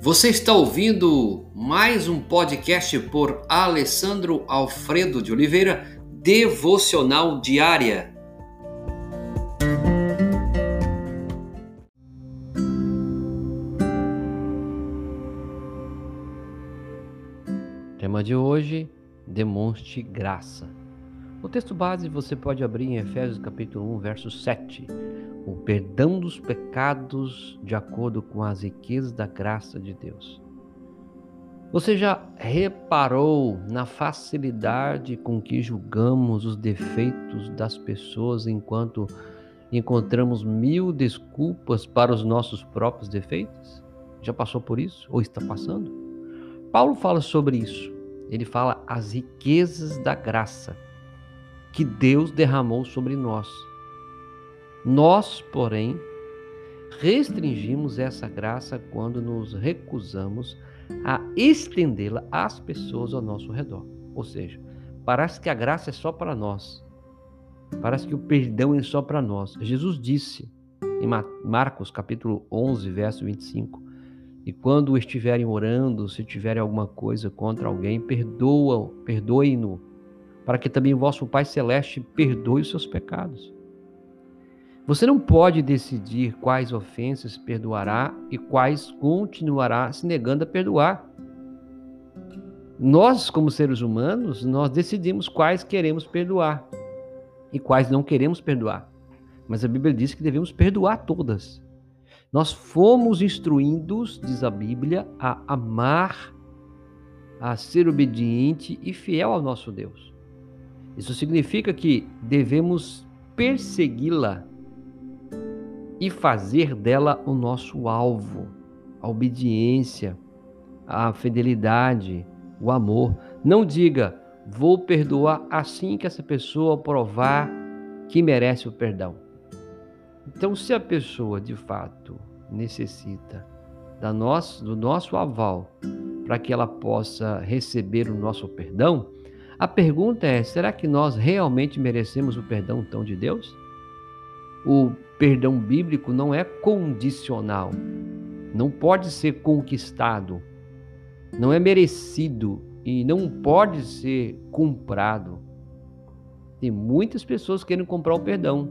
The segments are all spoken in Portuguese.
Você está ouvindo mais um podcast por Alessandro Alfredo de Oliveira, Devocional Diária. Tema de hoje: demonstre graça. O texto base você pode abrir em Efésios capítulo 1, verso 7 o perdão dos pecados de acordo com as riquezas da graça de Deus. Você já reparou na facilidade com que julgamos os defeitos das pessoas enquanto encontramos mil desculpas para os nossos próprios defeitos? Já passou por isso ou está passando? Paulo fala sobre isso. Ele fala as riquezas da graça que Deus derramou sobre nós nós, porém, restringimos essa graça quando nos recusamos a estendê-la às pessoas ao nosso redor. Ou seja, parece que a graça é só para nós. Parece que o perdão é só para nós. Jesus disse em Marcos capítulo 11, verso 25, e quando estiverem orando, se tiverem alguma coisa contra alguém, perdoa, perdoem-no, para que também o vosso Pai celeste perdoe os seus pecados. Você não pode decidir quais ofensas perdoará e quais continuará se negando a perdoar. Nós, como seres humanos, nós decidimos quais queremos perdoar e quais não queremos perdoar. Mas a Bíblia diz que devemos perdoar todas. Nós fomos instruídos, diz a Bíblia, a amar, a ser obediente e fiel ao nosso Deus. Isso significa que devemos persegui-la e fazer dela o nosso alvo, a obediência, a fidelidade, o amor. Não diga, vou perdoar assim que essa pessoa provar que merece o perdão. Então, se a pessoa de fato necessita do nosso aval para que ela possa receber o nosso perdão, a pergunta é: será que nós realmente merecemos o perdão tão de Deus? O perdão bíblico não é condicional, não pode ser conquistado, não é merecido e não pode ser comprado. Tem muitas pessoas querendo comprar o perdão,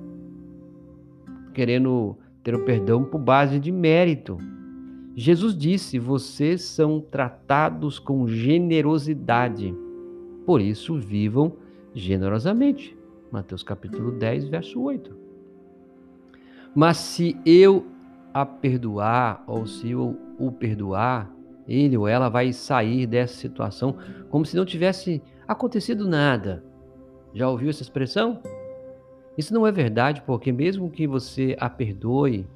querendo ter o perdão por base de mérito. Jesus disse: Vocês são tratados com generosidade, por isso vivam generosamente. Mateus capítulo 10, verso 8. Mas se eu a perdoar, ou se eu o perdoar, ele ou ela vai sair dessa situação como se não tivesse acontecido nada. Já ouviu essa expressão? Isso não é verdade, porque mesmo que você a perdoe,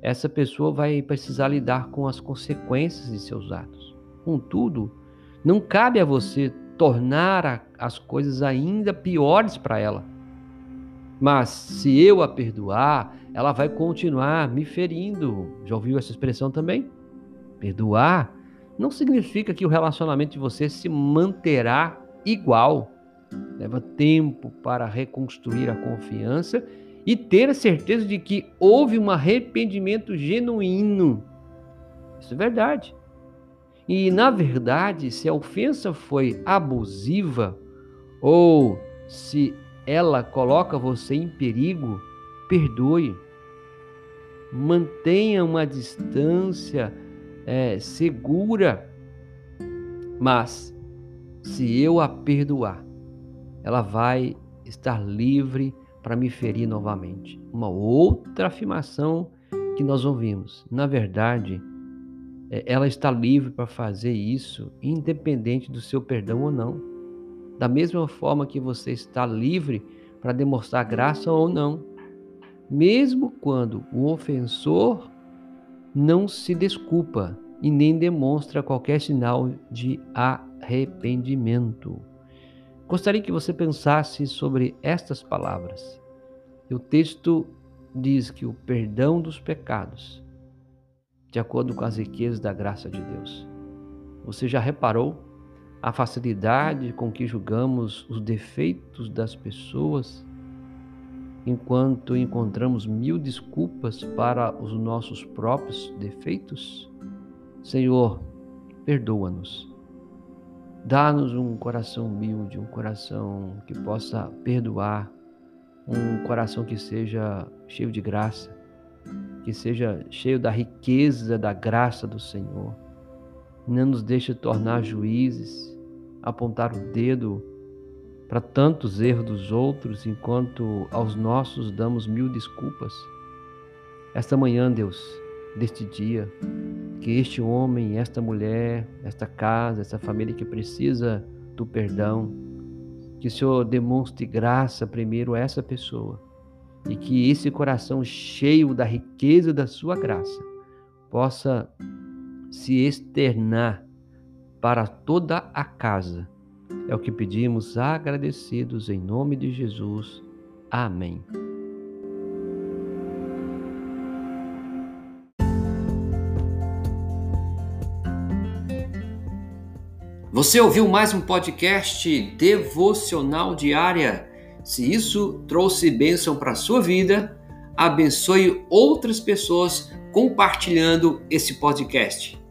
essa pessoa vai precisar lidar com as consequências de seus atos. Contudo, não cabe a você tornar as coisas ainda piores para ela. Mas se eu a perdoar, ela vai continuar me ferindo. Já ouviu essa expressão também? Perdoar não significa que o relacionamento de você se manterá igual. Leva tempo para reconstruir a confiança e ter a certeza de que houve um arrependimento genuíno. Isso é verdade. E, na verdade, se a ofensa foi abusiva ou se ela coloca você em perigo, perdoe. Mantenha uma distância é, segura. Mas, se eu a perdoar, ela vai estar livre para me ferir novamente. Uma outra afirmação que nós ouvimos. Na verdade, ela está livre para fazer isso, independente do seu perdão ou não. Da mesma forma que você está livre para demonstrar graça ou não mesmo quando o ofensor não se desculpa e nem demonstra qualquer sinal de arrependimento. Gostaria que você pensasse sobre estas palavras. O texto diz que o perdão dos pecados, de acordo com as riquezas da graça de Deus. Você já reparou a facilidade com que julgamos os defeitos das pessoas? enquanto encontramos mil desculpas para os nossos próprios defeitos? Senhor, perdoa-nos. Dá-nos um coração humilde, um coração que possa perdoar, um coração que seja cheio de graça, que seja cheio da riqueza da graça do Senhor. Não nos deixe tornar juízes, apontar o dedo para tantos erros dos outros, enquanto aos nossos damos mil desculpas. Esta manhã, Deus, deste dia, que este homem, esta mulher, esta casa, essa família que precisa do perdão, que o Senhor demonstre graça primeiro a essa pessoa e que esse coração cheio da riqueza da sua graça possa se externar para toda a casa. É o que pedimos agradecidos em nome de Jesus. Amém. Você ouviu mais um podcast devocional diária? Se isso trouxe bênção para a sua vida, abençoe outras pessoas compartilhando esse podcast.